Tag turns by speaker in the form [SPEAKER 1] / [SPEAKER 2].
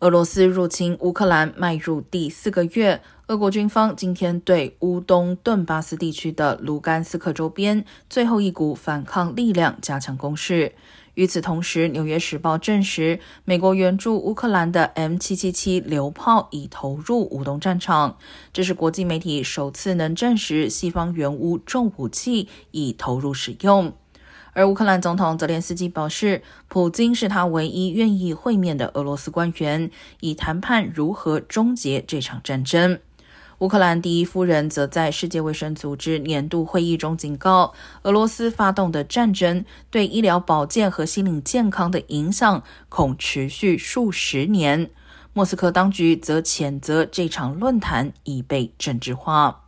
[SPEAKER 1] 俄罗斯入侵乌克兰迈入第四个月，俄国军方今天对乌东顿巴斯地区的卢甘斯克周边最后一股反抗力量加强攻势。与此同时，《纽约时报》证实，美国援助乌克兰的 M777 榴炮已投入乌东战场。这是国际媒体首次能证实西方援乌重武器已投入使用。而乌克兰总统泽连斯基表示，普京是他唯一愿意会面的俄罗斯官员，以谈判如何终结这场战争。乌克兰第一夫人则在世界卫生组织年度会议中警告，俄罗斯发动的战争对医疗保健和心理健康的影响恐持续数十年。莫斯科当局则谴责这场论坛已被政治化。